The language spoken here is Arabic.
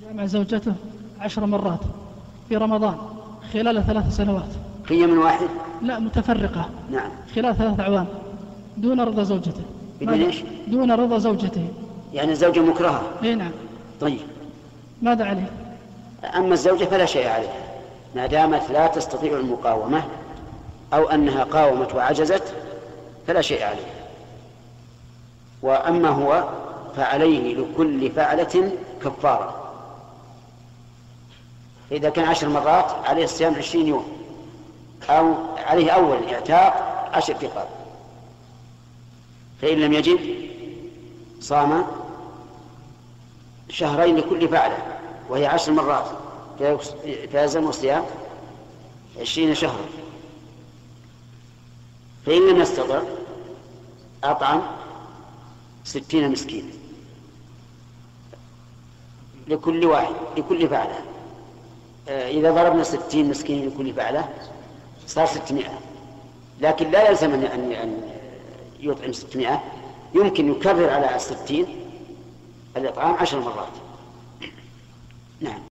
جامع زوجته عشر مرات في رمضان خلال ثلاث سنوات. في يوم واحد؟ لا متفرقة. نعم. خلال ثلاث أعوام. دون رضا زوجته. بدون إيش؟ دون رضا زوجته. يعني الزوجة مكرهة. إي نعم. طيب. ماذا عليه؟ أما الزوجة فلا شيء عليها. ما دامت لا تستطيع المقاومة أو أنها قاومت وعجزت فلا شيء عليها. وأما هو فعليه لكل فعلة كفارة. فإذا كان عشر مرات عليه الصيام عشرين يوم أو عليه أول اعتاق عشر رقاب فإن لم يجد صام شهرين لكل فعلة وهي عشر مرات فيلزم الصيام عشرين شهرا. فإن لم يستطع أطعم ستين مسكين لكل واحد لكل فعلة. آه، إذا ضربنا ستين مسكين لكل فعلة صار ستمائة. لكن لا يلزم أن أن أن يطعم ستمائة. يمكن يكرر على الستين الإطعام عشر مرات. نعم.